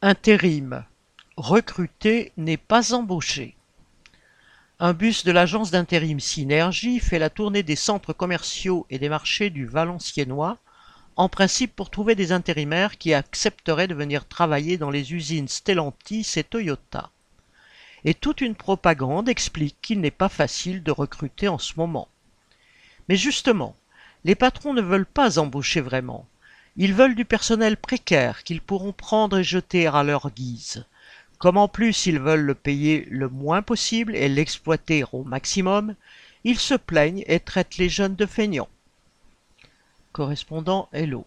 Intérim. Recruter n'est pas embaucher. Un bus de l'agence d'intérim Synergie fait la tournée des centres commerciaux et des marchés du Valenciennois, en principe pour trouver des intérimaires qui accepteraient de venir travailler dans les usines Stellantis et Toyota. Et toute une propagande explique qu'il n'est pas facile de recruter en ce moment. Mais justement, les patrons ne veulent pas embaucher vraiment. Ils veulent du personnel précaire qu'ils pourront prendre et jeter à leur guise. Comme en plus ils veulent le payer le moins possible et l'exploiter au maximum, ils se plaignent et traitent les jeunes de feignants. Correspondant Hello.